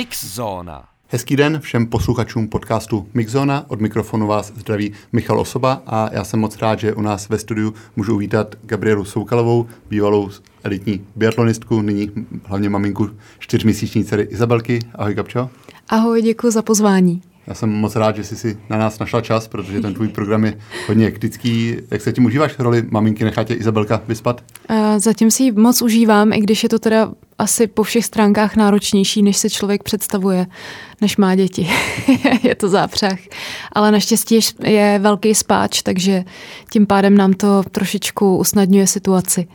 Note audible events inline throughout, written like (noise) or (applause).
Mixzóna. Hezký den všem posluchačům podcastu Mixzona. Od mikrofonu vás zdraví Michal Osoba a já jsem moc rád, že u nás ve studiu můžu uvítat Gabrielu Soukalovou, bývalou elitní biatlonistku, nyní hlavně maminku čtyřměsíční dcery Izabelky. Ahoj Gabčo. Ahoj, děkuji za pozvání. Já jsem moc rád, že jsi si na nás našla čas, protože ten tvůj program je hodně hektický. Jak se tím užíváš roli maminky? Nechá tě Izabelka vyspat? Uh, zatím si ji moc užívám, i když je to teda asi po všech stránkách náročnější, než se člověk představuje, než má děti. (laughs) je to zápřah. Ale naštěstí je velký spáč, takže tím pádem nám to trošičku usnadňuje situaci.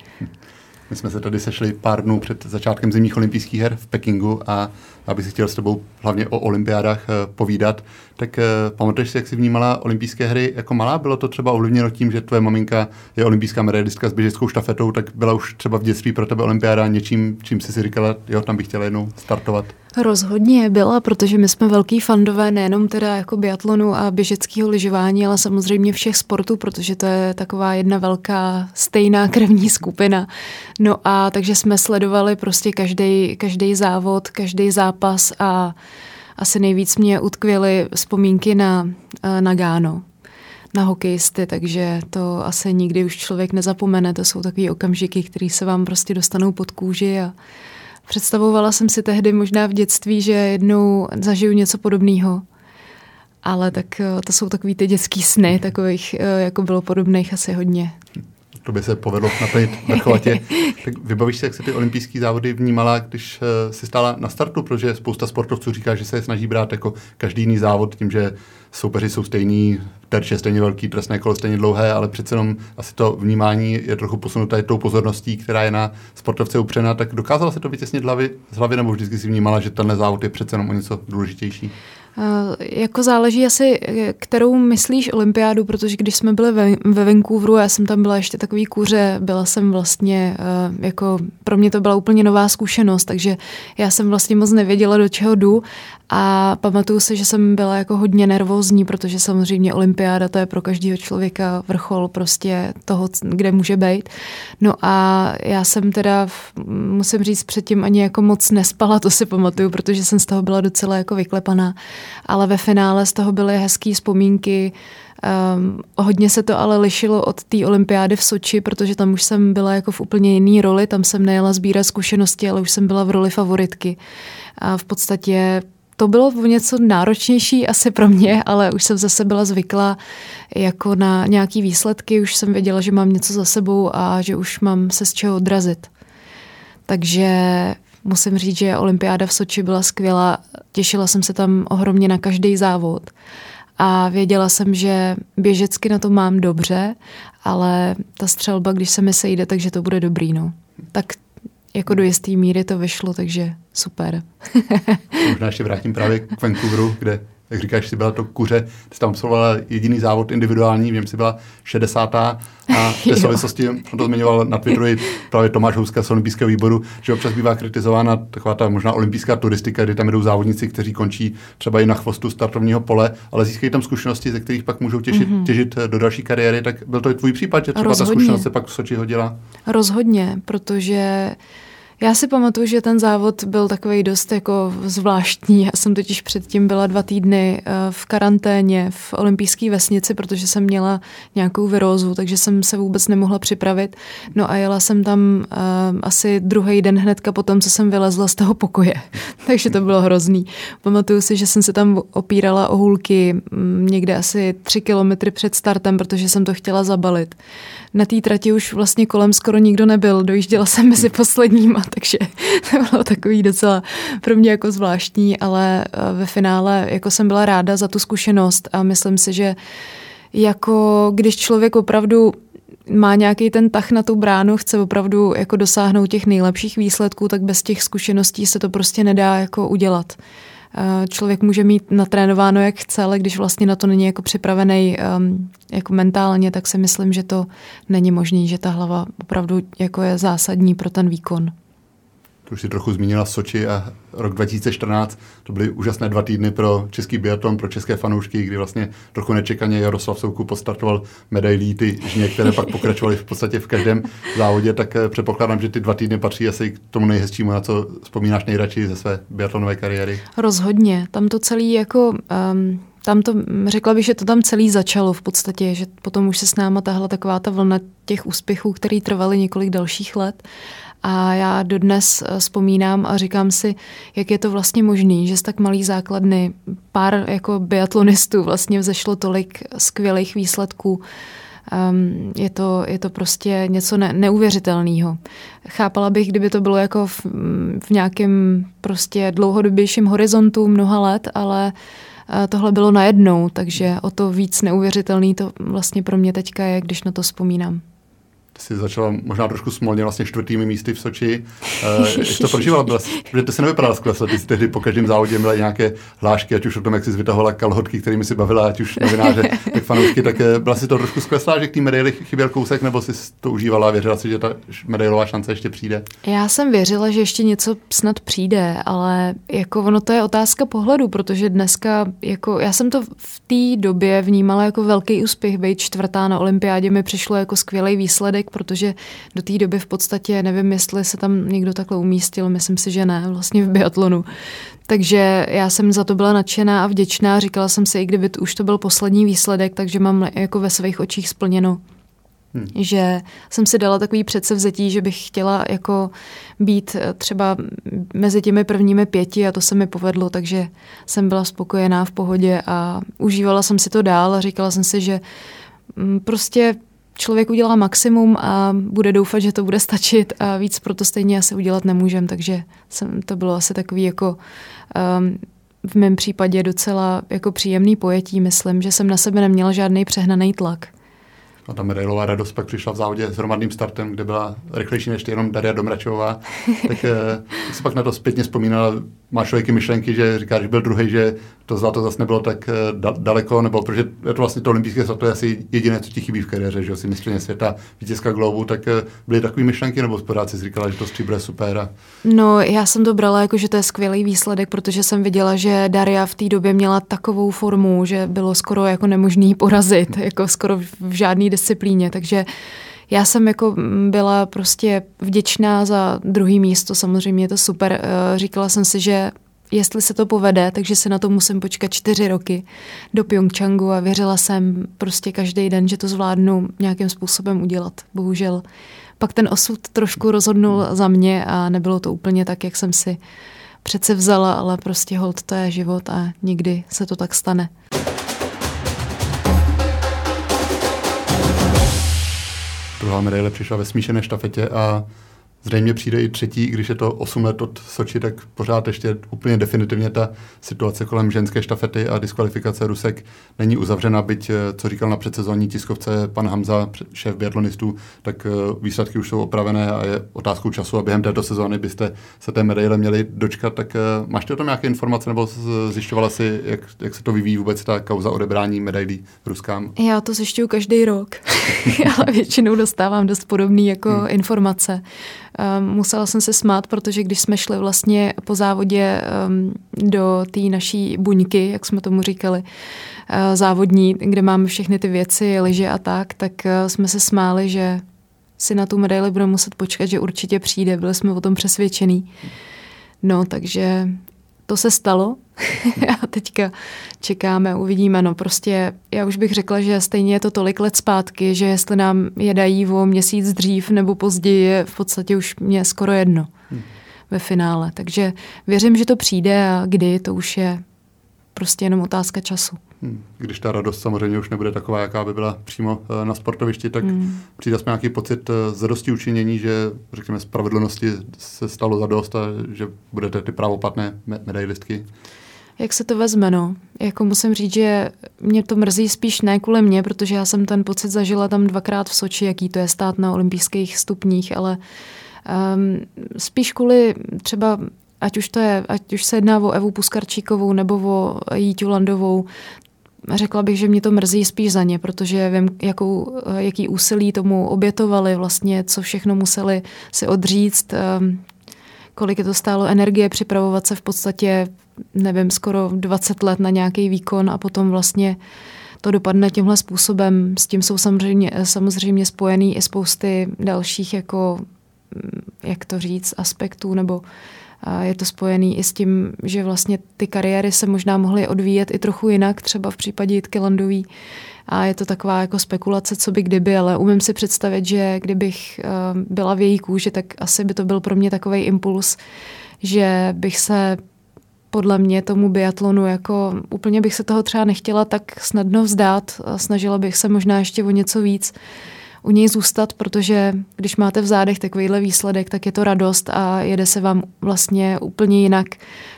My jsme se tady sešli pár dnů před začátkem zimních olympijských her v Pekingu a abych si chtěl s tebou hlavně o olympiádách eh, povídat. Tak eh, pamatuješ si, jak jsi vnímala olympijské hry jako malá? Bylo to třeba ovlivněno tím, že tvoje maminka je olympijská medailistka s běžeckou štafetou, tak byla už třeba v dětství pro tebe olympiáda něčím, čím jsi si říkala, jo, tam bych chtěla jednou startovat? Rozhodně byla, protože my jsme velký fandové nejenom teda jako biatlonu a běžeckého lyžování, ale samozřejmě všech sportů, protože to je taková jedna velká stejná krevní skupina. No a takže jsme sledovali prostě každý závod, každý zápas a asi nejvíc mě utkvěly vzpomínky na, na Gáno na hokejisty, takže to asi nikdy už člověk nezapomene. To jsou takové okamžiky, které se vám prostě dostanou pod kůži a Představovala jsem si tehdy možná v dětství, že jednou zažiju něco podobného. Ale tak eh, to jsou takový ty dětský sny, takových eh, jako bylo podobných asi hodně. To by se povedlo naplnit (laughs) vrcholatě. tak vybavíš se, jak se ty olympijské závody vnímala, když uh, si stála na startu, protože spousta sportovců říká, že se je snaží brát jako každý jiný závod tím, že soupeři jsou stejný, terč je stejně velký, trestné kolo stejně dlouhé, ale přece jenom asi to vnímání je trochu posunuté tou pozorností, která je na sportovce upřena. Tak dokázala se to vytěsnit hlavy, z hlavy, nebo vždycky si vnímala, že tenhle závod je přece jenom o něco důležitější? Uh, jako záleží asi, kterou myslíš olympiádu, protože když jsme byli ve, ve Vancouveru, já jsem tam byla ještě takový kuře, byla jsem vlastně, uh, jako pro mě to byla úplně nová zkušenost, takže já jsem vlastně moc nevěděla, do čeho jdu a pamatuju si, že jsem byla jako hodně nervózní, protože samozřejmě olympiáda to je pro každého člověka vrchol prostě toho, kde může být. No a já jsem teda, musím říct, předtím ani jako moc nespala, to si pamatuju, protože jsem z toho byla docela jako vyklepaná. Ale ve finále z toho byly hezké vzpomínky, Um, hodně se to ale lišilo od té olympiády v Soči, protože tam už jsem byla jako v úplně jiný roli, tam jsem nejela sbírat zkušenosti, ale už jsem byla v roli favoritky. A v podstatě to bylo něco náročnější asi pro mě, ale už jsem zase byla zvyklá jako na nějaký výsledky, už jsem věděla, že mám něco za sebou a že už mám se z čeho odrazit. Takže musím říct, že olympiáda v Soči byla skvělá, těšila jsem se tam ohromně na každý závod a věděla jsem, že běžecky na to mám dobře, ale ta střelba, když se mi sejde, takže to bude dobrý. No. Tak jako do jisté míry to vyšlo, takže super. (laughs) Možná ještě vrátím právě k Vancouveru, kde jak říkáš, si byla to kuře, ty tam absolvovala jediný závod individuální, vím, si byla 60. a (laughs) v té souvislosti, on to zmiňoval na Twitteru i právě Tomáš Houska z olympijského výboru, že občas bývá kritizována taková ta možná olympijská turistika, kdy tam jdou závodníci, kteří končí třeba i na chvostu startovního pole, ale získají tam zkušenosti, ze kterých pak můžou těžit, mm-hmm. těžit do další kariéry, tak byl to i tvůj případ, že třeba Rozhodně. ta zkušenost se pak v Soči hodila? Rozhodně, protože já si pamatuju, že ten závod byl takový dost jako zvláštní. Já jsem totiž předtím byla dva týdny eh, v karanténě v olympijské vesnici, protože jsem měla nějakou virózu, takže jsem se vůbec nemohla připravit. No a jela jsem tam uh, asi druhý den hnedka po tom, co jsem vylezla z toho pokoje. (laughs) takže to bylo hrozný. Pamatuju si, že jsem se tam opírala o hůlky mm, někde asi tři kilometry před startem, protože jsem to chtěla zabalit na té trati už vlastně kolem skoro nikdo nebyl. Dojížděla jsem mezi posledníma, (laughs) takže to bylo takový docela pro mě jako zvláštní, ale eh, ve finále jako jsem byla ráda za tu zkušenost a myslím si, že jako když člověk opravdu má nějaký ten tah na tu bránu, chce opravdu jako dosáhnout těch nejlepších výsledků, tak bez těch zkušeností se to prostě nedá jako udělat. Eh, člověk může mít natrénováno, jak chce, ale když vlastně na to není jako připravený um, jako mentálně, tak si myslím, že to není možné, že ta hlava opravdu jako je zásadní pro ten výkon. To už si trochu zmínila Soči a rok 2014, to byly úžasné dva týdny pro český biatlon, pro české fanoušky, kdy vlastně trochu nečekaně Jaroslav Souku postartoval medailí, ty žně, které pak pokračovaly v podstatě v každém závodě, tak eh, předpokládám, že ty dva týdny patří asi k tomu nejhezčímu, na co vzpomínáš nejradši ze své biatlonové kariéry. Rozhodně, tam to celý jako... Um tam to, řekla bych, že to tam celý začalo v podstatě, že potom už se s náma tahla taková ta vlna těch úspěchů, které trvaly několik dalších let. A já dodnes eh, vzpomínám a říkám si, jak je to vlastně možné, že z tak malý základny pár jako biatlonistů vlastně vzešlo tolik skvělých výsledků. Um, je, to, je to prostě něco ne, neuvěřitelného. Chápala bych, kdyby to bylo jako v, v nějakém prostě dlouhodobějším horizontu mnoha let, ale uh, tohle bylo najednou, takže o to víc neuvěřitelný to vlastně pro mě teďka je, když na to vzpomínám si začala možná trošku smolně vlastně čtvrtými místy v Soči. Uh, jak to prožívala? Byla, protože ty se nevypadala skvěle, ty jsi tehdy po každém závodě měla nějaké hlášky, ať už o tom, jak jsi vytahovala kalhotky, kterými si bavila, ať už novináře, (laughs) tak fanoušky, tak eh, byla si to trošku skleslá, že k té medaili chyběl kousek, nebo si to užívala a věřila si, že ta medailová šance ještě přijde? Já jsem věřila, že ještě něco snad přijde, ale jako ono to je otázka pohledu, protože dneska, jako já jsem to v té době vnímala jako velký úspěch, být čtvrtá na olympiádě mi přišlo jako skvělý výsledek, člověk, protože do té doby v podstatě nevím, jestli se tam někdo takhle umístil, myslím si, že ne, vlastně v biatlonu. Takže já jsem za to byla nadšená a vděčná. Říkala jsem si, i kdyby to, už to byl poslední výsledek, takže mám jako ve svých očích splněno. Hmm. Že jsem si dala takový předsevzetí, že bych chtěla jako být eh, třeba mezi těmi prvními pěti a to se mi povedlo, takže jsem byla spokojená v pohodě a užívala jsem si to dál a říkala jsem si, že mm, prostě člověk udělá maximum a bude doufat, že to bude stačit a víc proto stejně asi udělat nemůžem, takže jsem, to bylo asi takový jako um, v mém případě docela jako příjemný pojetí, myslím, že jsem na sebe neměla žádný přehnaný tlak. A ta medailová radost pak přišla v závodě s hromadným startem, kde byla rychlejší než jenom Daria Domračová. (laughs) tak eh, jak si pak na to zpětně vzpomínala, máš člověky myšlenky, že říkáš, že byl druhý, že to zlato zase nebylo tak eh, da- daleko, nebo protože je to vlastně to olympijské zlato je asi jediné, co ti chybí v kariéře, že si mistrně světa, vítězka Globu, tak eh, byly takové myšlenky, nebo pořád si říkala, že to stříbro je super? A... No, já jsem to brala jako, že to je skvělý výsledek, protože jsem viděla, že Daria v té době měla takovou formu, že bylo skoro jako nemožný porazit, jako skoro v žádné disciplíně, takže já jsem jako byla prostě vděčná za druhý místo, samozřejmě je to super. Eh, říkala jsem si, že jestli se to povede, takže se na to musím počkat čtyři roky do Pyeongchangu a věřila jsem prostě každý den, že to zvládnu nějakým způsobem udělat. Bohužel pak ten osud trošku rozhodnul za mě a nebylo to úplně tak, jak jsem si přece vzala, ale prostě hold to je život a nikdy se to tak stane. Druhá medaile přišla ve smíšené štafetě a Zřejmě přijde i třetí, když je to 8 let od Soči, tak pořád ještě úplně definitivně ta situace kolem ženské štafety a diskvalifikace Rusek není uzavřena, byť, eh, co říkal na předsezónní tiskovce pan Hamza, šéf biatlonistů, tak eh, výsledky už jsou opravené a je otázkou času a během této sezóny byste se té medaile měli dočkat. Tak eh, máš o tom nějaké informace nebo zjišťovala si, jak, jak se to vyvíjí vůbec ta kauza odebrání medailí Ruskám? Já to zjišťuju každý rok, (laughs) ale většinou dostávám dost podobné jako hmm. informace. Um, musela jsem se smát, protože když jsme šli vlastně po závodě um, do té naší buňky, jak jsme tomu říkali, uh, závodní, kde máme všechny ty věci, lyže a tak, tak uh, jsme se smáli, že si na tu medaili budeme muset počkat, že určitě přijde. Byli jsme o tom přesvědčení. No, takže to se stalo (laughs) a teďka čekáme, uvidíme. No prostě já už bych řekla, že stejně je to tolik let zpátky, že jestli nám je dají o měsíc dřív nebo později, je v podstatě už mě skoro jedno hmm. ve finále. Takže věřím, že to přijde a kdy, to už je prostě jenom otázka času. Hmm. Když ta radost samozřejmě už nebude taková, jaká by byla přímo eh, na sportovišti, tak hmm. přijde jsme nějaký pocit eh, zadosti učinění, že řekněme spravedlnosti se stalo zadost a že budete ty právoplatné medailistky? Jak se to vezme, no? Jako musím říct, že mě to mrzí spíš ne kvůli mě, protože já jsem ten pocit zažila tam dvakrát v Soči, jaký to je stát na olympijských stupních, ale um, spíš kvůli třeba ať už, to je, ať už se jedná o Evu Puskarčíkovou nebo o Jíťu Landovou, řekla bych, že mě to mrzí spíš za ně, protože vím, jakou, jaký úsilí tomu obětovali vlastně, co všechno museli si odříct, ehm, kolik je to stálo energie připravovat se v podstatě, nevím, skoro 20 let na nějaký výkon a potom vlastně to dopadne tímhle způsobem. S tím jsou samozřejmě, samozřejmě spojený i spousty dalších, jako, mm, jak to říct, aspektů, nebo je to spojený i s tím, že vlastně ty kariéry se možná mohly odvíjet i trochu jinak, třeba v případě Jitky Landový. A je to taková jako spekulace, co by kdyby, ale umím si představit, že kdybych eh, byla v její kůži, tak asi by to byl pro mě takový impuls, že bych se podle mě tomu biatlonu, jako úplně bych se toho třeba nechtěla tak snadno vzdát, snažila bych se možná ještě o něco víc u něj zůstat, protože když máte v zádech takovýhle výsledek, tak je to radost a jede se vám vlastně úplně jinak.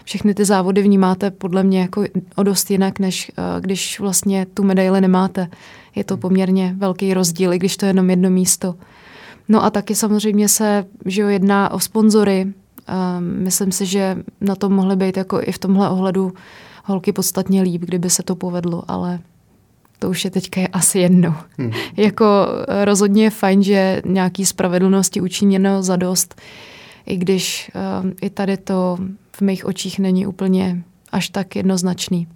Všechny ty závody vnímáte podle mě jako o dost jinak, než eh, když vlastně tu medaili nemáte. Je to poměrně velký rozdíl, i když to je jenom jedno místo. No a taky samozřejmě se že jo, jedná o sponzory, Myslím si, že na tom mohly být jako i v tomhle ohledu holky podstatně líp, kdyby se to povedlo, ale to už je teďka je asi jedno. Hmm. (laughs) jako eh, rozhodně je fajn, že nějaký spravedlnosti učiněno za dost, i když uh, i tady to v mých očích není úplně až tak jednoznačný.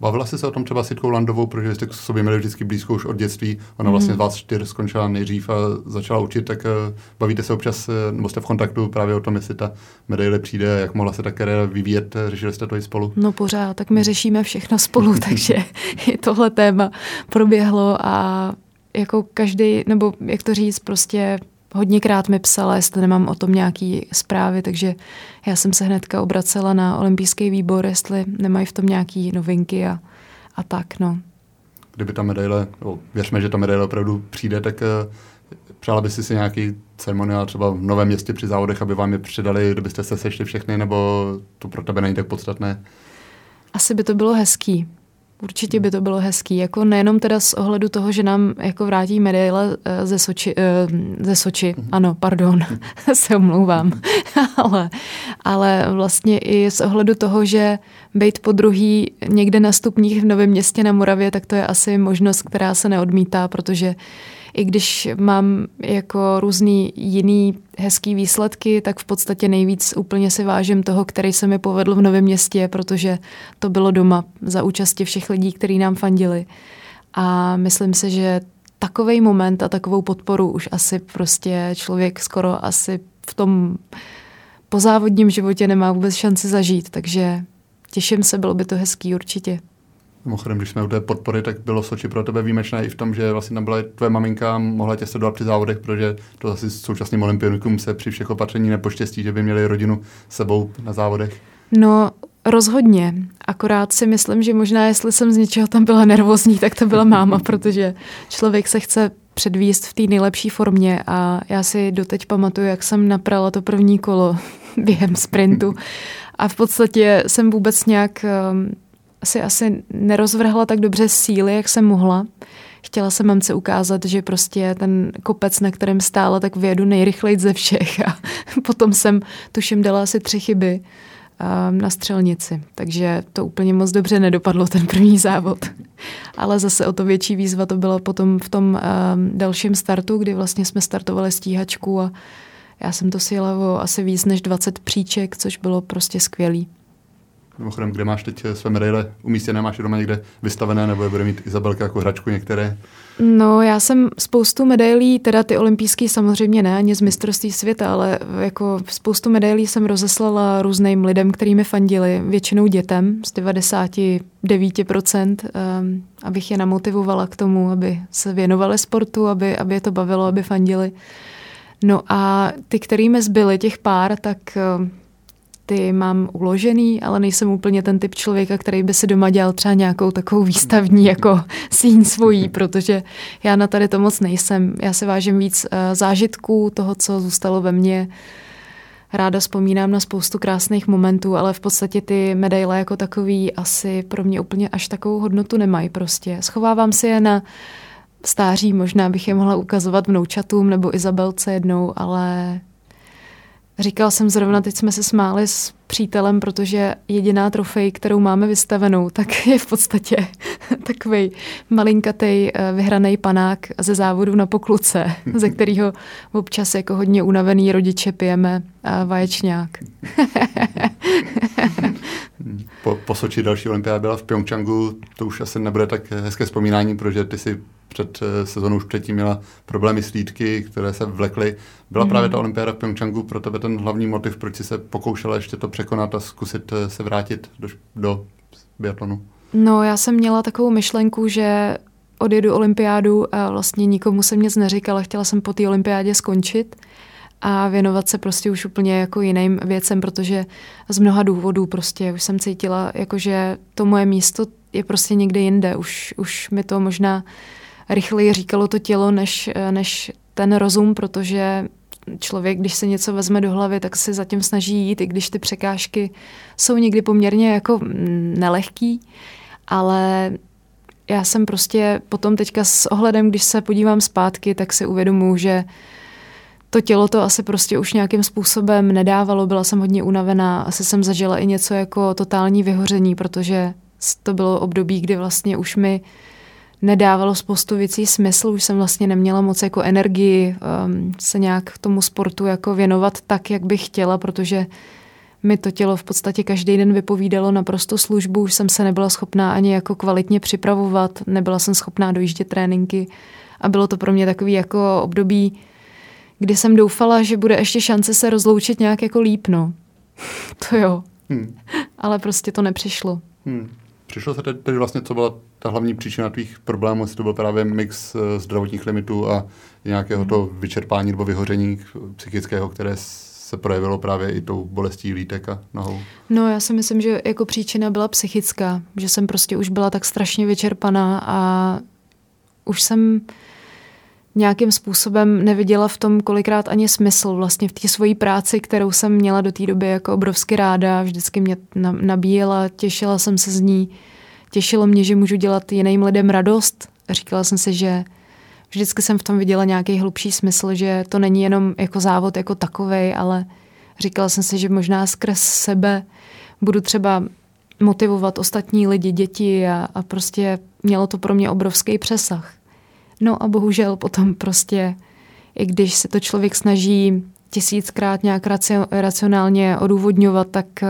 Bavila jsi se o tom třeba s Jitkou Landovou, protože jste k sobě měli vždycky blízko už od dětství. Ona vlastně z vás čtyř skončila nejdřív a začala učit, tak uh, bavíte se občas, uh, nebo jste v kontaktu právě o tom, jestli ta medaile přijde, jak mohla se ta kariéra vyvíjet, řešili jste to i spolu? No pořád, tak my řešíme všechno spolu, (laughs) takže i tohle téma proběhlo a jako každý, nebo jak to říct, prostě hodněkrát mi psala, jestli nemám o tom nějaký zprávy, takže já jsem se hnedka obracela na olympijský výbor, jestli nemají v tom nějaký novinky a, a tak, no. Kdyby ta medaile, no, věřme, že ta medaile opravdu přijde, tak uh, přála by si si nějaký ceremoniál třeba v Novém městě při závodech, aby vám je předali, kdybyste se sešli všechny, nebo to pro tebe není tak podstatné? Asi by to bylo hezký. Určitě by to bylo hezký, jako nejenom teda z ohledu toho, že nám jako vrátí medaile eh, ze Soči, eh, ze Soči, mhm. ano, pardon, (laughs) se omlouvám, (laughs) ale, ale vlastně i z ohledu toho, že být po druhý někde na stupních v Novém městě na Moravě, tak to je asi možnost, která se neodmítá, protože uh, i když mám jako různý jiný hezký výsledky, tak v podstatě nejvíc úplně si vážím toho, který se mi povedl v Novém městě, protože to bylo doma za účasti všech lidí, kteří nám fandili. A myslím si, že takový moment a takovou podporu už asi prostě člověk skoro asi v tom pozávodním životě nemá vůbec šanci zažít, takže těším se, bylo by to hezký určitě. Mimochodem, když jsme u té podpory, tak bylo Soči pro tebe výjimečné i v tom, že vlastně tam byla tvoje maminka, mohla tě sledovat při závodech, protože to asi současným olympionikům se při všech opatření nepoštěstí, že by měli rodinu sebou na závodech. No, Rozhodně. Akorát si myslím, že možná, jestli jsem z něčeho tam byla nervózní, tak to byla máma, (laughs) protože člověk se chce předvíst v té nejlepší formě a já si doteď pamatuju, jak jsem naprala to první kolo (laughs) během sprintu a v podstatě jsem vůbec nějak um, si asi nerozvrhla tak dobře síly, jak jsem mohla. Chtěla jsem mamce ukázat, že prostě ten kopec, na kterém stála, tak vyjedu nejrychleji ze všech. A (laughs) potom jsem, tuším, dala asi tři chyby um, na střelnici. Takže to úplně moc dobře nedopadlo, ten první závod. Ale zase o to větší výzva to bylo potom v tom um, dalším startu, kdy vlastně jsme startovali stíhačku a já jsem to sjela o asi víc než 20 příček, což bylo prostě skvělý. Mimochodem, kde máš teď své medaile umístěné, máš je doma někde vystavené, nebo je bude mít Izabelka jako hračku některé? No, já jsem spoustu medailí, teda ty olympijské samozřejmě ne, ani z mistrovství světa, ale jako spoustu medailí jsem rozeslala různým lidem, kterými fandili, většinou dětem z 99%, um, abych je namotivovala k tomu, aby se věnovali sportu, aby, aby je to bavilo, aby fandili. No a ty, kterými zbyly, těch pár, tak um, ty mám uložený, ale nejsem úplně ten typ člověka, který by si doma dělal třeba nějakou takovou výstavní jako síň svojí, protože já na tady to moc nejsem. Já se vážím víc uh, zážitků toho, co zůstalo ve mně. Ráda vzpomínám na spoustu krásných momentů, ale v podstatě ty medaile jako takový asi pro mě úplně až takovou hodnotu nemají prostě. Schovávám si je na stáří, možná bych je mohla ukazovat vnoučatům nebo Izabelce jednou, ale Říkal jsem zrovna, teď jsme se smáli s přítelem, protože jediná trofej, kterou máme vystavenou, tak je v podstatě (laughs) takový malinkatý eh, vyhraný panák ze závodu na pokluce, ze (laughs) kterého občas jako hodně unavený rodiče pijeme vaječňák. po, po Soči další olympiáda byla v Pyeongchangu, to už asi nebude tak hezké vzpomínání, protože ty si před eh, sezónou už předtím měla problémy s lítky, které se vlekly. Byla mm. právě ta olympiáda v Pyeongchangu pro tebe ten hlavní motiv, proč si se pokoušela ještě to překonat a zkusit eh, se vrátit do, do biatlonu? No, já jsem měla takovou myšlenku, že odjedu olympiádu a vlastně nikomu jsem nic neříkala, chtěla jsem po té olympiádě skončit a věnovat se prostě už úplně jako jiným věcem, protože z mnoha důvodů prostě už jsem cítila, jako že to moje místo je prostě někde jinde. Už, už mi to možná rychleji říkalo to tělo, než, než ten rozum, protože člověk, když se něco vezme do hlavy, tak se zatím snaží jít, i když ty překážky jsou někdy poměrně jako nelehký, ale já jsem prostě potom teďka s ohledem, když se podívám zpátky, tak si uvědomuji, že to tělo to asi prostě už nějakým způsobem nedávalo, byla jsem hodně unavená, asi jsem zažila i něco jako totální vyhoření, protože to bylo období, kdy vlastně už mi nedávalo spoustu věcí smysl, už jsem vlastně neměla moc jako energii um, se nějak tomu sportu jako věnovat tak, jak bych chtěla, protože mi to tělo v podstatě každý den vypovídalo naprosto službu, už jsem se nebyla schopná ani jako kvalitně připravovat, nebyla jsem schopná dojíždět tréninky a bylo to pro mě takový jako období, kdy jsem doufala, že bude ještě šance se rozloučit nějak jako líp, no. (laughs) to jo. Hmm. Ale prostě to nepřišlo. Hmm. Přišlo se tedy vlastně, co byla ta hlavní příčina tvých problémů, jestli to byl právě mix eh, zdravotních limitů a nějakého to vyčerpání nebo vyhoření psychického, které se projevilo právě i tou bolestí lítek a nohou? No já si myslím, že jako příčina byla psychická, že jsem prostě už byla tak strašně vyčerpaná a už jsem nějakým způsobem neviděla v tom kolikrát ani smysl vlastně v té svojí práci, kterou jsem měla do té doby jako obrovsky ráda, vždycky mě nabíjela, těšila jsem se z ní, těšilo mě, že můžu dělat jiným lidem radost. Říkala jsem si, že vždycky jsem v tom viděla nějaký hlubší smysl, že to není jenom jako závod jako takovej, ale říkala jsem si, že možná skrz sebe budu třeba motivovat ostatní lidi, děti a, a prostě mělo to pro mě obrovský přesah. No a bohužel potom prostě, i když se to člověk snaží tisíckrát nějak racionálně odůvodňovat, tak eh,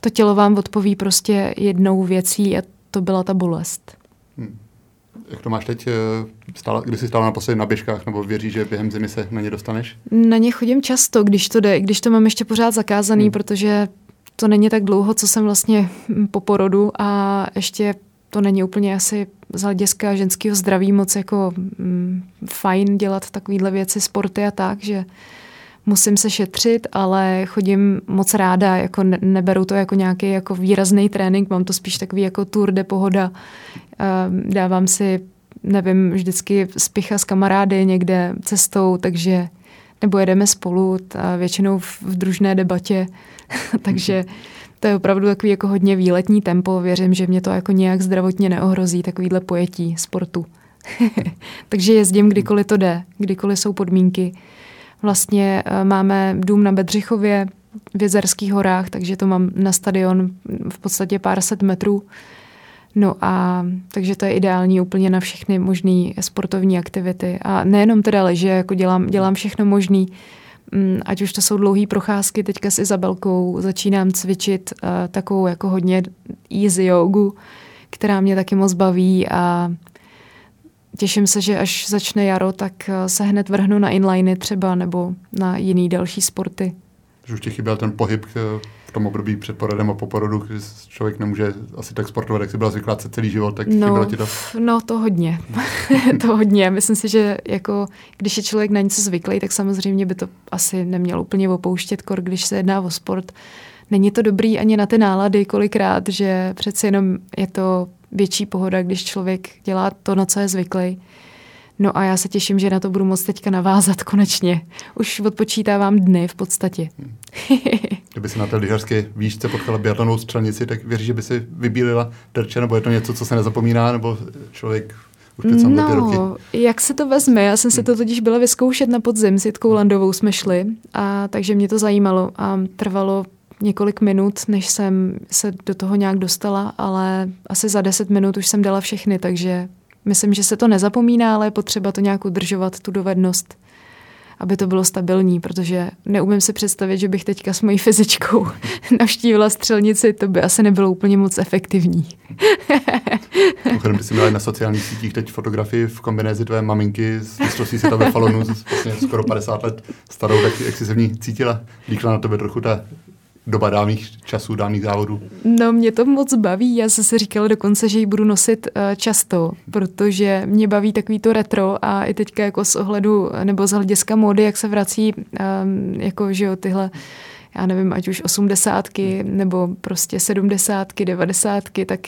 to tělo vám odpoví prostě jednou věcí a to byla ta bolest. Hmm. Jak to máš teď? Eh, stále, kdy jsi stála naposledy na běžkách, nebo věříš, že během zimy se na ně dostaneš? Na ně chodím často, když to jde, když to mám ještě pořád zakázaný, hmm. protože to není tak dlouho, co jsem vlastně po porodu a ještě to není úplně asi z hlediska ženského zdraví moc jako mm, fajn dělat takovéhle věci, sporty a tak, že musím se šetřit, ale chodím moc ráda, jako ne, neberu to jako nějaký jako výrazný trénink, mám to spíš takový jako tour de pohoda. Dávám si, nevím, vždycky spicha s kamarády někde cestou, takže nebo jedeme spolu, a většinou v, v družné debatě, (laughs) takže to je opravdu takový jako hodně výletní tempo. Věřím, že mě to jako nějak zdravotně neohrozí, takovýhle pojetí sportu. (laughs) Takže jezdím kdykoliv to jde, kdykoliv jsou podmínky. Vlastně eh, máme dům na Bedřichově v Jezerských horách, takže to mám na stadion v podstatě pár set metrů. No a takže to je ideální úplně na všechny možné sportovní aktivity. A nejenom teda leže, jako dělám, dělám všechno možné. Mm, ať už to jsou dlouhé procházky, teďka s Izabelkou začínám cvičit uh, takovou jako hodně easy jogu, která mě taky moc baví a těším se, že až začne jaro, tak uh, se hned vrhnu na inliny třeba nebo na jiný další sporty. Že už ti chyběl ten pohyb v tom období před porodem a po porodu, kdy člověk nemůže asi tak sportovat, jak si byla zvyklá celý život, tak no, chybělo ti to? No to hodně. (laughs) to hodně. Myslím si, že jako, když je člověk na něco zvyklý, tak samozřejmě by to asi neměl úplně opouštět, kor, když se jedná o sport. Není to dobrý ani na ty nálady kolikrát, že přeci jenom je to větší pohoda, když člověk dělá to, na co je zvyklý. No a já se těším, že na to budu moct teďka navázat konečně. Už odpočítávám dny v podstatě. Hmm. (laughs) Kdyby si na té lyžařské výšce potkala biatlonovou střelnici, tak věříš, že by si vybílila terče, nebo je to něco, co se nezapomíná, nebo člověk Už no, ty roky. jak se to vezme? Já jsem se to totiž byla vyzkoušet na podzim, s Jitkou Landovou jsme šli, a takže mě to zajímalo a trvalo několik minut, než jsem se do toho nějak dostala, ale asi za deset minut už jsem dala všechny, takže myslím, že se to nezapomíná, ale je potřeba to nějak udržovat, tu dovednost aby to bylo stabilní, protože neumím si představit, že bych teďka s mojí fyzičkou (laughs) navštívila střelnici, to by asi nebylo úplně moc efektivní. (laughs) Mimochodem, ty jsi měla na sociálních sítích teď fotografii v kombinézi tvé maminky z mistrovství světa ve Falonu, vlastně skoro 50 let starou, tak jak jsi se v ní cítila? Díkla na tebe trochu ta doba dávných časů, dávných závodů? No, mě to moc baví. Já jsem si říkala dokonce, že ji budu nosit uh, často, protože mě baví takový to retro a i teďka jako z ohledu nebo z hlediska módy, jak se vrací um, jako, že jo, tyhle já nevím, ať už osmdesátky nebo prostě sedmdesátky, devadesátky, tak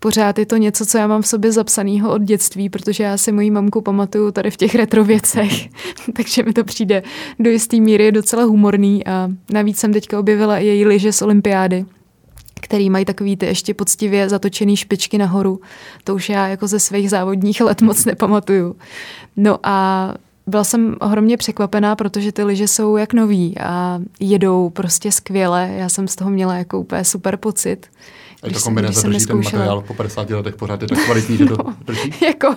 pořád je to něco, co já mám v sobě zapsaného od dětství, protože já si moji mamku pamatuju tady v těch retro věcech, (laughs) takže mi to přijde do jisté míry docela humorný a navíc jsem teďka objevila i její lyže z olympiády, který mají takový ty ještě poctivě zatočený špičky nahoru. To už já jako ze svých závodních let moc nepamatuju. No a byla jsem ohromně překvapená, protože ty lyže jsou jak nový a jedou prostě skvěle. Já jsem z toho měla jako úplně super pocit. A to kombinace drží ten materiál po 50 letech pořád je tak kvalitní, že to no, drží? (laughs) Jako,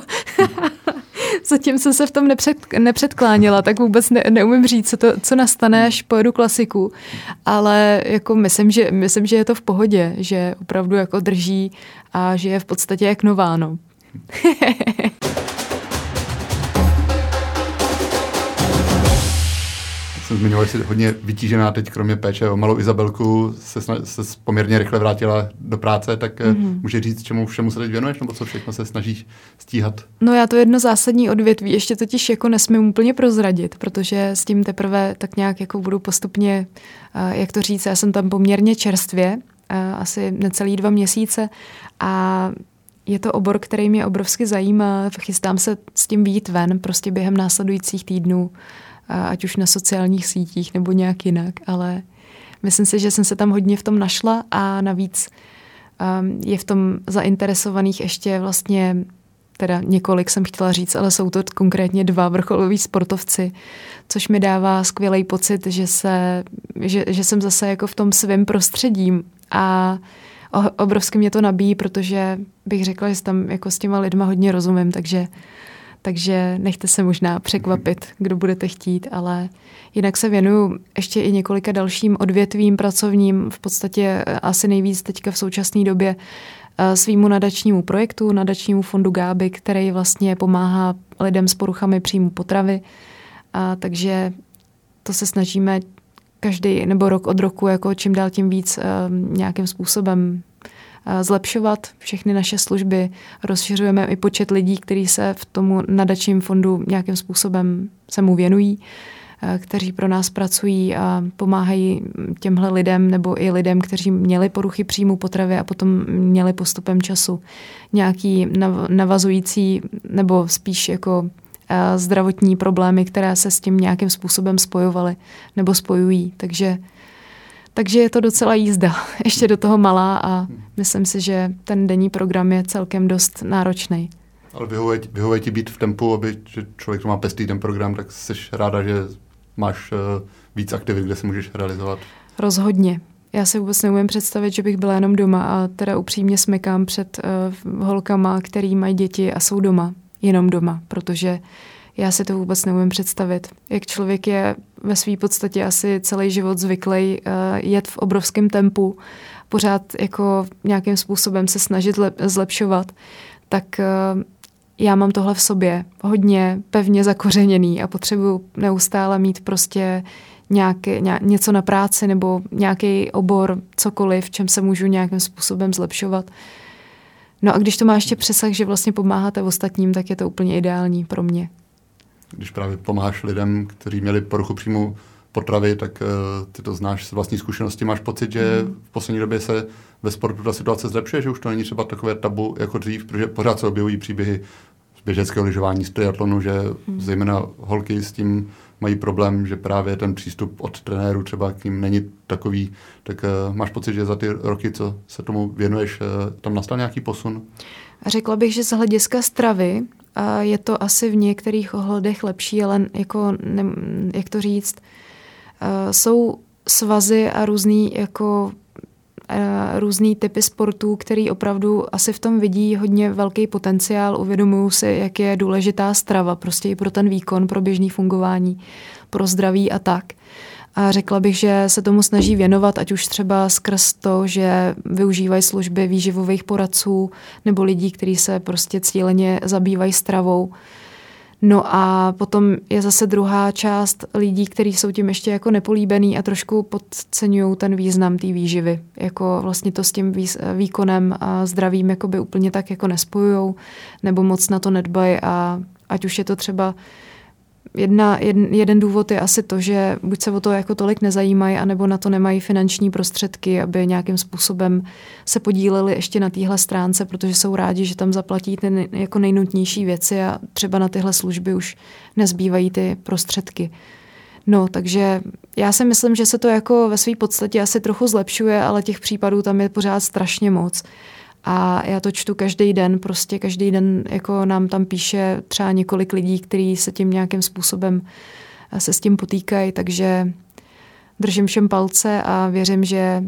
(laughs) zatím jsem se v tom nepřed, nepředkláněla, tak vůbec ne, neumím říct, co, to, co nastane, až pojedu klasiku. Ale jako myslím, že, myslím, že je to v pohodě, že opravdu jako drží a že je v podstatě jak nová. (laughs) jsem zmiňoval, že jsi hodně vytížená teď, kromě péče o malou Izabelku, se, se poměrně rychle vrátila do práce, tak mm-hmm. může říct, čemu všemu se teď věnuješ, nebo co všechno se snažíš stíhat? No já to jedno zásadní odvětví ještě totiž jako nesmím úplně prozradit, protože s tím teprve tak nějak jako budu postupně, jak to říct, já jsem tam poměrně čerstvě, asi necelý dva měsíce a je to obor, který mě obrovsky zajímá. Chystám se s tím výjít ven prostě během následujících týdnů ať už na sociálních sítích nebo nějak jinak, ale myslím si, že jsem se tam hodně v tom našla a navíc um, je v tom zainteresovaných ještě vlastně teda několik jsem chtěla říct, ale jsou to konkrétně dva vrcholoví sportovci, což mi dává skvělý pocit, že, se, že, že jsem zase jako v tom svém prostředím a obrovsky mě to nabíjí, protože bych řekla, že tam jako s těma lidma hodně rozumím, takže takže nechte se možná překvapit, kdo budete chtít, ale jinak se věnuju ještě i několika dalším odvětvím pracovním, v podstatě asi nejvíc teďka v současné době eh, svýmu nadačnímu projektu, nadačnímu fondu Gáby, který vlastně pomáhá lidem s poruchami příjmu potravy. A takže to se snažíme každý nebo rok od roku jako čím dál tím víc um, nějakým způsobem zlepšovat všechny naše služby. Rozšiřujeme i počet lidí, kteří se v tomu nadačním fondu nějakým způsobem se mu věnují kteří pro nás pracují a pomáhají těmhle lidem nebo i lidem, kteří měli poruchy příjmu potravy a potom měli postupem času nějaký navazující nebo spíš jako zdravotní problémy, které se s tím nějakým způsobem spojovaly nebo spojují. Takže takže je to docela jízda, (laughs) ještě do toho malá a myslím si, že ten denní program je celkem dost náročný. Ale vyhovuje, ti být v tempu, aby že člověk má pestý ten program, tak jsi ráda, že máš uh, víc aktivit, kde se můžeš realizovat? Rozhodně. Já si vůbec neumím představit, že bych byla jenom doma a teda upřímně smekám před uh, holkama, který mají děti a jsou doma, jenom doma, protože já si to vůbec neumím představit. Jak člověk je ve své podstatě asi celý život zvyklý uh, jet v obrovském tempu, pořád jako nějakým způsobem se snažit zlepšovat, tak uh, já mám tohle v sobě hodně pevně zakořeněný a potřebuju neustále mít prostě nějaký, ně, něco na práci nebo nějaký obor, cokoliv, v čem se můžu nějakým způsobem zlepšovat. No a když to má ještě přesah, že vlastně pomáháte ostatním, tak je to úplně ideální pro mě když právě pomáháš lidem, kteří měli poruchu příjmu potravy, tak uh, ty to znáš z vlastní zkušenosti. Máš pocit, že mm. v poslední době se ve sportu ta situace zlepšuje, že už to není třeba takové tabu jako dřív, protože pořád se objevují příběhy z běžeckého lyžování, z triatlonu, že mm. zejména holky s tím mají problém, že právě ten přístup od trenéru třeba k ním není takový. Tak uh, máš pocit, že za ty roky, co se tomu věnuješ, uh, tam nastal nějaký posun? Řekla bych, že z hlediska stravy a je to asi v některých ohledech lepší, ale jako, ne, jak to říct, jsou svazy a různý jako různý typy sportů, který opravdu asi v tom vidí hodně velký potenciál. Uvědomují si, jak je důležitá strava prostě i pro ten výkon, pro běžný fungování, pro zdraví a tak. A řekla bych, že se tomu snaží věnovat, ať už třeba skrz to, že využívají služby výživových poradců nebo lidí, kteří se prostě cíleně zabývají stravou. No a potom je zase druhá část lidí, kteří jsou tím ještě jako nepolíbený a trošku podceňují ten význam té výživy. Jako vlastně to s tím výkonem a zdravím jakoby úplně tak jako nespojujou nebo moc na to nedbají a ať už je to třeba Jedna, jeden, jeden důvod je asi to, že buď se o to jako tolik nezajímají, anebo na to nemají finanční prostředky, aby nějakým způsobem se podíleli ještě na téhle stránce, protože jsou rádi, že tam zaplatí ty nej, jako nejnutnější věci a třeba na tyhle služby už nezbývají ty prostředky. No, takže já si myslím, že se to jako ve své podstatě asi trochu zlepšuje, ale těch případů tam je pořád strašně moc. A já to čtu každý den, prostě každý den jako nám tam píše třeba několik lidí, kteří se tím nějakým způsobem eh, se s tím potýkají, takže držím všem palce a věřím, že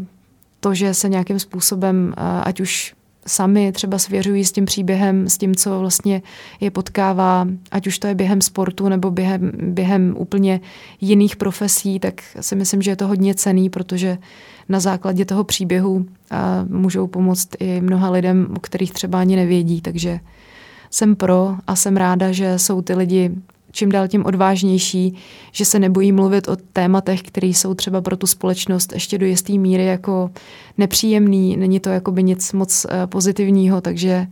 to, že se nějakým způsobem, eh, ať už sami třeba svěřují s tím příběhem, s tím, co vlastně je potkává, ať už to je během sportu nebo během, během úplně jiných profesí, tak si myslím, že je to hodně cený, protože na základě toho příběhu můžou pomoct i mnoha lidem, o kterých třeba ani nevědí. Takže jsem pro a jsem ráda, že jsou ty lidi čím dál tím odvážnější, že se nebojí mluvit o tématech, které jsou třeba pro tu společnost ještě do jisté míry jako nepříjemný, není to jakoby nic moc eh, pozitivního, takže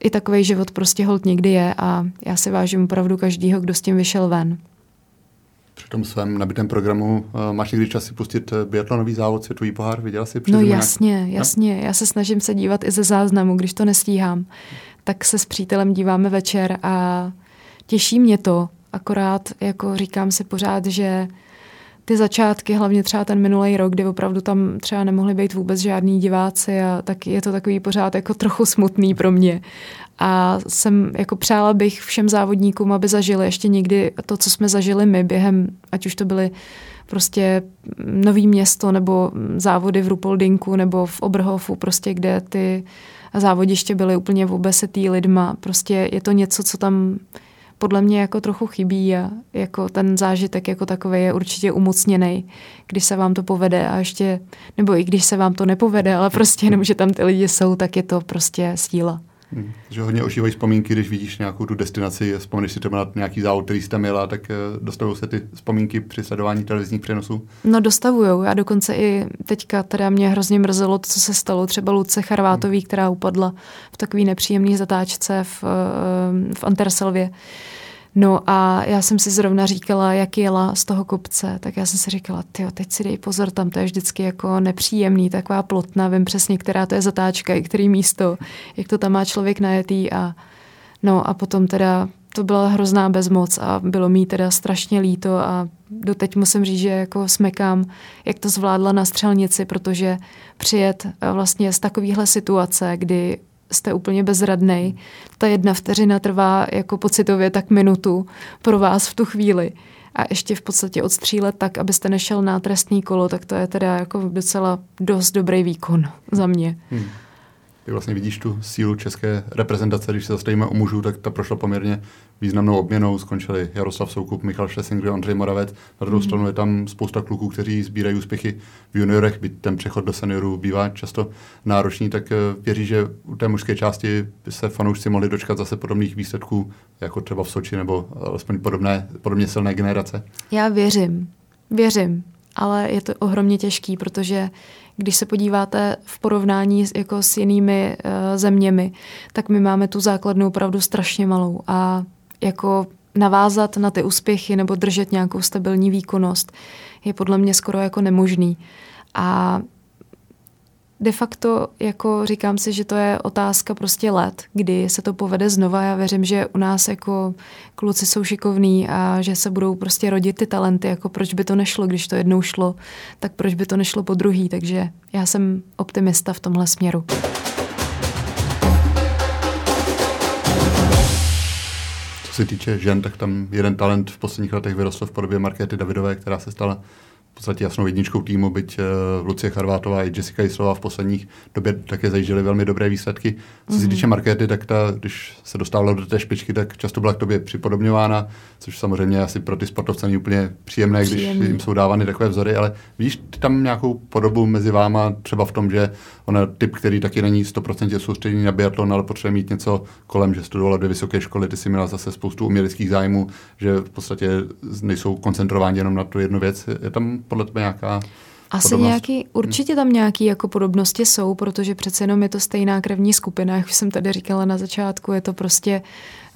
i takový život prostě hold někdy je a já si vážím opravdu každýho, kdo s tím vyšel ven. Při tom svém nabitém programu uh, máš někdy čas si pustit eh, biatlonový závod, světový pohár? Viděla jsi No jasně, nějak... jasně. No? Já se snažím se dívat i ze záznamu, když to nestíhám. Tak se s přítelem díváme večer a těší mě to. Akorát jako říkám si pořád, že ty začátky, hlavně třeba ten minulý rok, kdy opravdu tam třeba nemohli být vůbec žádní diváci a tak je to takový pořád jako trochu smutný pro mě. A jsem jako přála bych všem závodníkům, aby zažili ještě někdy to, co jsme zažili my během, ať už to byly prostě nový město nebo závody v Rupoldinku nebo v Oberhofu, prostě kde ty závodiště byly úplně obesetý lidma. Prostě je to něco, co tam podle mě jako trochu chybí a jako ten zážitek jako takový je určitě umocněný, když se vám to povede a ještě, nebo i když se vám to nepovede, ale prostě jenom, že tam ty lidi jsou, tak je to prostě síla. Hmm. Že hodně ožívají vzpomínky, když vidíš nějakou tu destinaci, vzpomeneš si třeba na nějaký závod, který jsi tam měla, tak uh, dostavují se ty vzpomínky při sledování televizních přenosů? No dostavují. Já dokonce i teďka teda mě hrozně mrzelo to, co se stalo třeba Luce Charvátový, hmm. která upadla v takový nepříjemný zatáčce v, uh, v Anterselvě. No a já jsem si zrovna říkala, jak jela z toho kopce, tak já jsem si říkala, ty teď si dej pozor, tam to je vždycky jako nepříjemný, taková plotna, vím přesně, která to je zatáčka i který místo, jak to tam má člověk najetý a no a potom teda to byla hrozná bezmoc a bylo mi teda strašně líto a doteď musím říct, že jako smekám, jak to zvládla na střelnici, protože přijet vlastně z takovéhle situace, kdy jste úplně bezradnej. Ta jedna vteřina trvá jako pocitově tak minutu pro vás v tu chvíli. A ještě v podstatě odstřílet tak, abyste nešel na trestní kolo, tak to je teda jako docela dost dobrý výkon za mě. Hmm. Ty vlastně vidíš tu sílu české reprezentace, když se zastavíme u mužů, tak ta prošla poměrně významnou obměnou. Skončili Jaroslav Soukup, Michal Šlesinger, Ondřej Moravec. Na druhou mm. stranu je tam spousta kluků, kteří sbírají úspěchy v juniorech, byť ten přechod do seniorů bývá často náročný, tak eh, věří, že u té mužské části by se fanoušci mohli dočkat zase podobných výsledků, jako třeba v Soči, nebo alespoň podobné, podobně silné generace. Já věřím. Věřím ale je to ohromně těžký, protože když se podíváte v porovnání jako s jinými uh, zeměmi, tak my máme tu základnu opravdu strašně malou a jako navázat na ty úspěchy nebo držet nějakou stabilní výkonnost je podle mě skoro jako nemožný. A de facto jako říkám si, že to je otázka prostě let, kdy se to povede znova. Já věřím, že u nás jako kluci jsou šikovní a že se budou prostě rodit ty talenty, jako proč by to nešlo, když to jednou šlo, tak proč by to nešlo po druhý. Takže já jsem optimista v tomhle směru. se týče žen, tak tam jeden talent v posledních letech vyrostl v podobě Markéty Davidové, která se stala podstatě jasnou jedničkou týmu, byť uh, Lucie Charvátová i Jessica Jislová v posledních době také zajížděly velmi dobré výsledky. Co mm-hmm. se mhm. týče Markéty, tak ta, když se dostávala do té špičky, tak často byla k tobě připodobňována, což samozřejmě asi pro ty sportovce není úplně příjemné, Příjemný. když jim jsou dávány takové vzory, ale vidíš ty tam nějakou podobu mezi váma, třeba v tom, že ona typ, který taky není 100% soustředěný na biatlon, ale potřebuje mít něco kolem, že studovala dvě vysoké školy, ty si měla zase spoustu uměleckých zájmů, že v podstatě nejsou koncentrováni jenom na tu jednu věc. Je tam podle tebe nějaká asi podobnost. nějaký, určitě tam nějaké jako podobnosti jsou, protože přece jenom je to stejná krevní skupina, jak jsem tady říkala na začátku, je to prostě,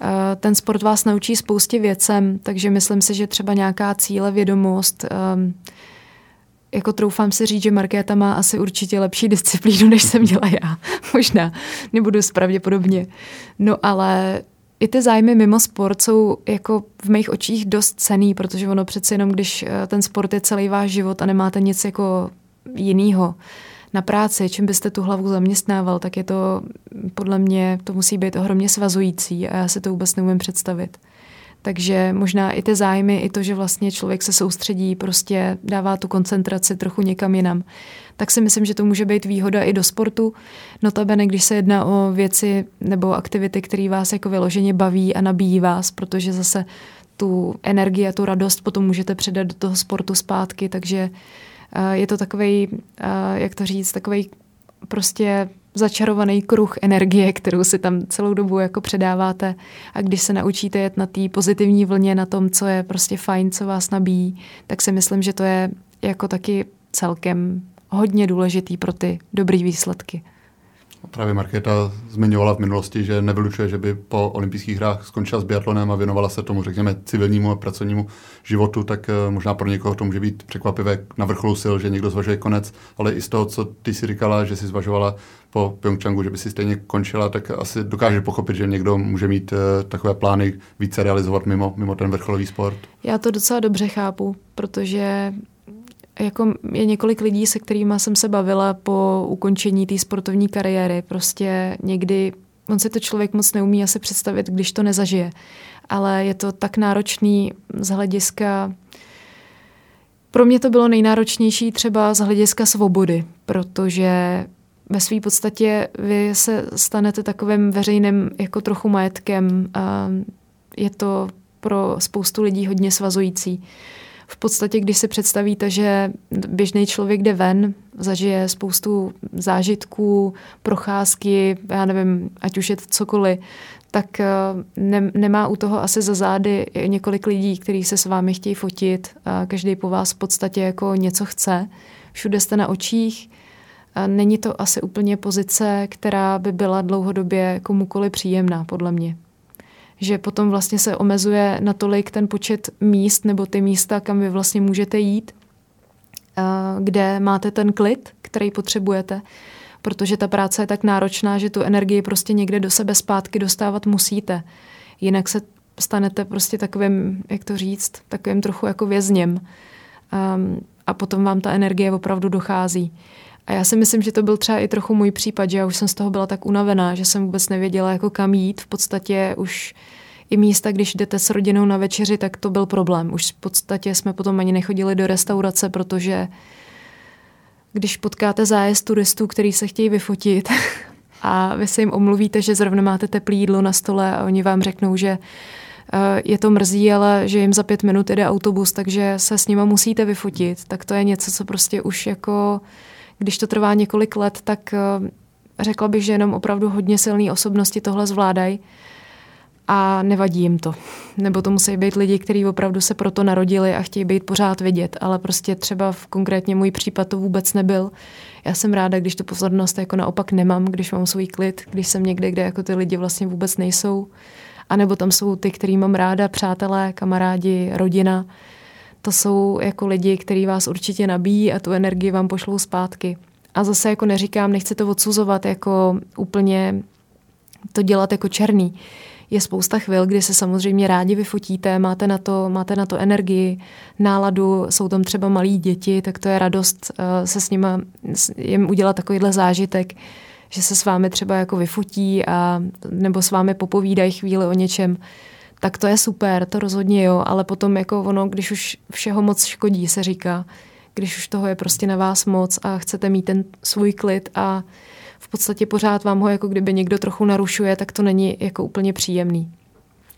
uh, ten sport vás naučí spoustě věcem, takže myslím si, že třeba nějaká cíle, vědomost, um, jako troufám si říct, že Markéta má asi určitě lepší disciplínu, než jsem měla já. (laughs) Možná, nebudu pravděpodobně. No ale i ty zájmy mimo sport jsou jako v mých očích dost cený, protože ono přece jenom, když eh, ten sport je celý váš život a nemáte nic jako jinýho na práci, čím byste tu hlavu zaměstnával, tak je to podle mě, to musí být ohromně svazující a já si to vůbec neumím představit. Takže možná i ty zájmy, i to, že vlastně člověk se soustředí, prostě dává tu koncentraci trochu někam jinam. Tak si myslím, že to může být výhoda i do sportu. Notabene, když se jedná o věci nebo aktivity, které vás jako vyloženě baví a nabíjí vás, protože zase tu energii a tu radost potom můžete předat do toho sportu zpátky, takže eh, je to takový, eh, jak to říct, takový prostě začarovaný kruh energie, kterou si tam celou dobu jako předáváte a když se naučíte jet na té pozitivní vlně, na tom, co je prostě fajn, co vás nabíjí, tak si myslím, že to je jako taky celkem hodně důležitý pro ty dobré výsledky. Právě Markéta zmiňovala v minulosti, že nevylučuje, že by po olympijských hrách skončila s biatlonem a věnovala se tomu, řekněme, civilnímu a pracovnímu životu, tak eh, možná pro někoho to může být překvapivé na vrcholu sil, že někdo zvažuje konec, ale i z toho, co ty si říkala, že si zvažovala po Pyeongchangu, že by si stejně končila, tak asi dokáže pochopit, že někdo může mít uh, takové plány více realizovat mimo, mimo ten vrcholový sport. Já to docela dobře chápu, protože jako je několik lidí, se kterými jsem se bavila po ukončení té sportovní kariéry. Prostě někdy, on si to člověk moc neumí asi představit, když to nezažije. Ale je to tak náročný z hlediska pro mě to bylo nejnáročnější třeba z hlediska svobody, protože ve své podstatě vy se stanete takovým veřejným jako trochu majetkem a je to pro spoustu lidí hodně svazující v podstatě, když si představíte, že běžný člověk jde ven, zažije spoustu zážitků, procházky, já nevím, ať už je to cokoliv, tak eh, ne, nemá u toho asi za zády několik lidí, kteří se s vámi chtějí fotit a každý po vás v podstatě jako něco chce. Všude jste na očích. Není to asi úplně pozice, která by byla dlouhodobě komukoli příjemná, podle mě že potom vlastně se omezuje natolik ten počet míst nebo ty místa, kam vy vlastně můžete jít, kde máte ten klid, který potřebujete, protože ta práce je tak náročná, že tu energii prostě někde do sebe zpátky dostávat musíte. Jinak se stanete prostě takovým, jak to říct, takovým trochu jako vězněm. Um, a potom vám ta energie opravdu dochází. A já si myslím, že to byl třeba i trochu můj případ, že já už jsem z toho byla tak unavená, že jsem vůbec nevěděla, jako kam jít. V podstatě už i místa, když jdete s rodinou na večeři, tak to byl problém. Už v podstatě jsme potom ani nechodili do restaurace, protože když potkáte zájezd turistů, který se chtějí vyfotit (laughs) a vy se jim omluvíte, že zrovna máte teplé jídlo na stole a oni vám řeknou, že eh, je to mrzí, ale že jim za pět minut jede autobus, takže se s nima musíte vyfotit, tak to je něco, co prostě už jako když to trvá několik let, tak eh, řekla bych, že jenom opravdu hodně silné osobnosti tohle zvládají a nevadí jim to. Nebo to musí být lidi, kteří opravdu se proto narodili a chtějí být pořád vidět, ale prostě třeba v konkrétně můj případ to vůbec nebyl. Já jsem ráda, když tu pozornost jako naopak nemám, když mám svůj klid, když jsem někde, kde jako ty lidi vlastně vůbec nejsou. A nebo tam jsou ty, který mám ráda, přátelé, kamarádi, rodina, to jsou jako lidi, kteří vás určitě nabíjí a tu energii vám pošlou zpátky. A zase jako neříkám, nechci to odsuzovat jako úplně to dělat jako černý. Je spousta chvil, kdy se samozřejmě rádi vyfotíte, máte na to, máte na to energii, náladu, jsou tam třeba malí děti, tak to je radost uh, se s nima, jim udělat takovýhle zážitek, že se s vámi třeba jako vyfotí a nebo s vámi popovídají chvíli o něčem tak to je super, to rozhodně jo, ale potom jako ono, když už všeho moc škodí, se říká, když už toho je prostě na vás moc a chcete mít ten svůj klid a v podstatě pořád vám ho jako kdyby někdo trochu narušuje, tak to není jako úplně příjemný.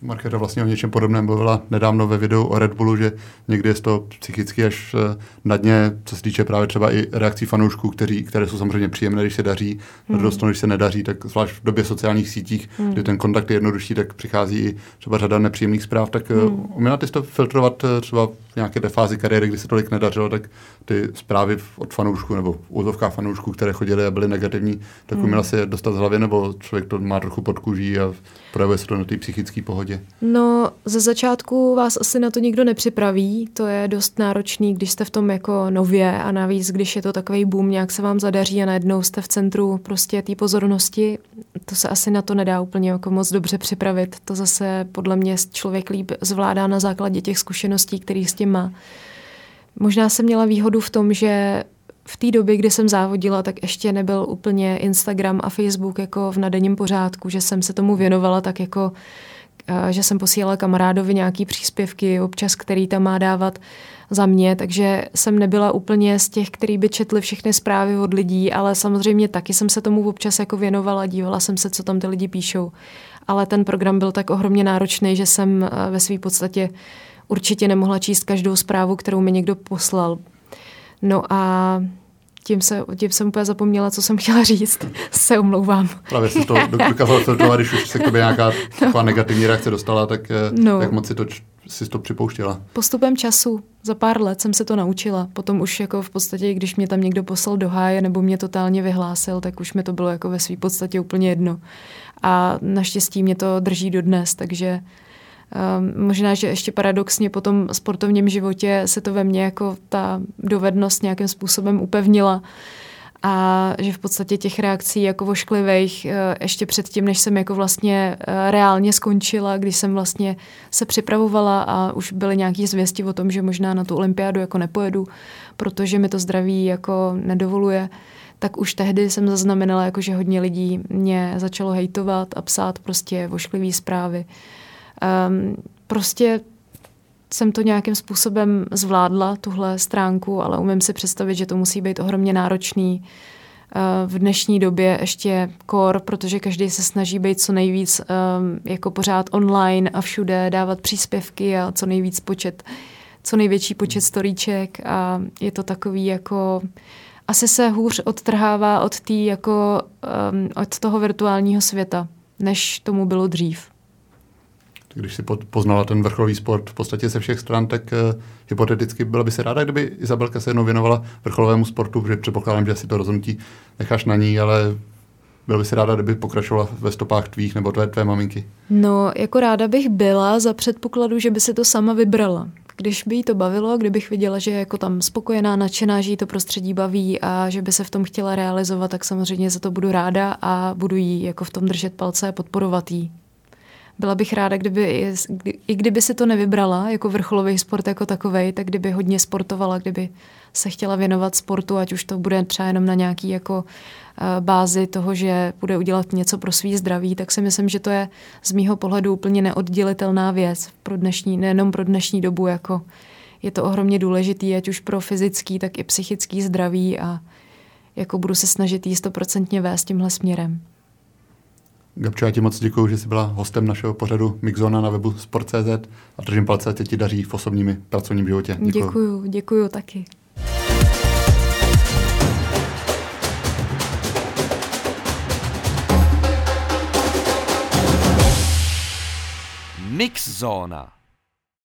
Markéta vlastně o něčem podobném mluvila nedávno ve videu o Red Bullu, že někdy je to psychicky až eh, na dně, co se týče právě třeba i reakcí fanoušků, kteří, které jsou samozřejmě příjemné, když se daří, hmm. dost když se nedaří, tak zvlášť v době sociálních sítích, hmm. kdy ten kontakt je jednodušší, tak přichází i třeba řada nepříjemných zpráv, tak eh, hmm. uměla ty to filtrovat eh, třeba v nějaké té fázi kariéry, kdy se tolik nedařilo, tak ty zprávy od fanoušků nebo úzovká fanoušků, které chodily a byly negativní, tak hmm. uměla si je dostat z hlavy, nebo člověk to má trochu pod kůží a projevuje se to na té psychické pohodě? No, ze začátku vás asi na to nikdo nepřipraví, to je dost náročný, když jste v tom jako nově a navíc, když je to takový boom, nějak se vám zadaří a najednou jste v centru prostě té pozornosti, to se asi na to nedá úplně jako moc dobře připravit. To zase podle mě člověk líp zvládá na základě těch zkušeností, který s tím má. Možná jsem měla výhodu v tom, že v té době, kdy jsem závodila, tak ještě nebyl úplně Instagram a Facebook jako v nadenním pořádku, že jsem se tomu věnovala tak jako, že jsem posílala kamarádovi nějaký příspěvky občas, který tam má dávat za mě, takže jsem nebyla úplně z těch, který by četli všechny zprávy od lidí, ale samozřejmě taky jsem se tomu občas jako věnovala, dívala jsem se, co tam ty lidi píšou. Ale ten program byl tak ohromně náročný, že jsem eh, ve své podstatě určitě nemohla číst každou zprávu, kterou mi někdo poslal. No a tím, se, tím jsem úplně zapomněla, co jsem chtěla říct. (laughs) se omlouvám. Právě si to dokázala filtrovat, když už se k tobě nějaká (laughs) no. negativní reakce dostala, tak eh, no. jak moc si to, si to připouštěla? Postupem času, za pár let jsem se to naučila. Potom už jako v podstatě, když mě tam někdo poslal do háje nebo mě totálně vyhlásil, tak už mi to bylo jako ve své podstatě úplně jedno. A naštěstí mě to drží dodnes, takže Um, možná, že ještě paradoxně po tom sportovním životě se to ve mně jako ta dovednost nějakým způsobem upevnila a že v podstatě těch reakcí jako vošklivých uh, ještě předtím, než jsem jako vlastně uh, reálně skončila, když jsem vlastně se připravovala a už byly nějaké zvěsti o tom, že možná na tu olympiádu jako nepojedu, protože mi to zdraví jako nedovoluje, tak už tehdy jsem zaznamenala, jako že hodně lidí mě začalo hejtovat a psát prostě vošklivý zprávy. Um, prostě jsem to nějakým způsobem zvládla, tuhle stránku, ale umím si představit, že to musí být ohromně náročný uh, v dnešní době ještě kor, protože každý se snaží být co nejvíc um, jako pořád online a všude dávat příspěvky a co nejvíc počet, co největší počet storíček a je to takový jako asi se hůř odtrhává od tý jako um, od toho virtuálního světa, než tomu bylo dřív když si poznala ten vrcholový sport v podstatě ze všech stran, tak uh, hypoteticky byla by se ráda, kdyby Izabelka se jednou věnovala vrcholovému sportu, protože předpokládám, že si to rozhodnutí necháš na ní, ale byla by si ráda, kdyby pokračovala ve stopách tvých nebo tvé, tvé maminky? No, jako ráda bych byla za předpokladu, že by si to sama vybrala. Když by jí to bavilo, kdybych viděla, že je jako tam spokojená, nadšená, že jí to prostředí baví a že by se v tom chtěla realizovat, tak samozřejmě za to budu ráda a budu jí jako v tom držet palce a podporovat jí byla bych ráda, kdyby, i kdyby si to nevybrala jako vrcholový sport jako takový, tak kdyby hodně sportovala, kdyby se chtěla věnovat sportu, ať už to bude třeba jenom na nějaký jako eh, bázi toho, že bude udělat něco pro svý zdraví, tak si myslím, že to je z mýho pohledu úplně neoddělitelná věc pro dnešní, nejenom pro dnešní dobu, jako je to ohromně důležitý, ať už pro fyzický, tak i psychický zdraví a jako budu se snažit jí stoprocentně vést tímhle směrem. Gabčo, já ti moc děkuji, že jsi byla hostem našeho pořadu Mixzona na webu Sport.cz a držím palce, ať ti daří v osobním i pracovním životě. Děkuji. Děkuji, děkuji taky. Mixzona.